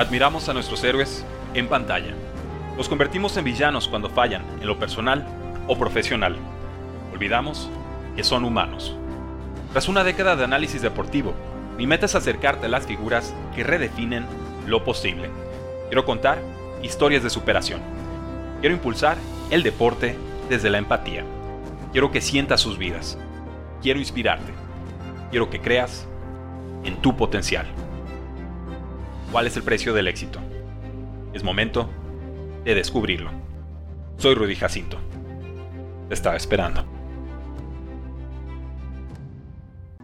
Admiramos a nuestros héroes en pantalla. Los convertimos en villanos cuando fallan en lo personal o profesional. Olvidamos que son humanos. Tras una década de análisis deportivo, mi meta es acercarte a las figuras que redefinen lo posible. Quiero contar historias de superación. Quiero impulsar el deporte desde la empatía. Quiero que sientas sus vidas. Quiero inspirarte. Quiero que creas en tu potencial. ¿Cuál es el precio del éxito? Es momento de descubrirlo. Soy Rudy Jacinto. Te estaba esperando.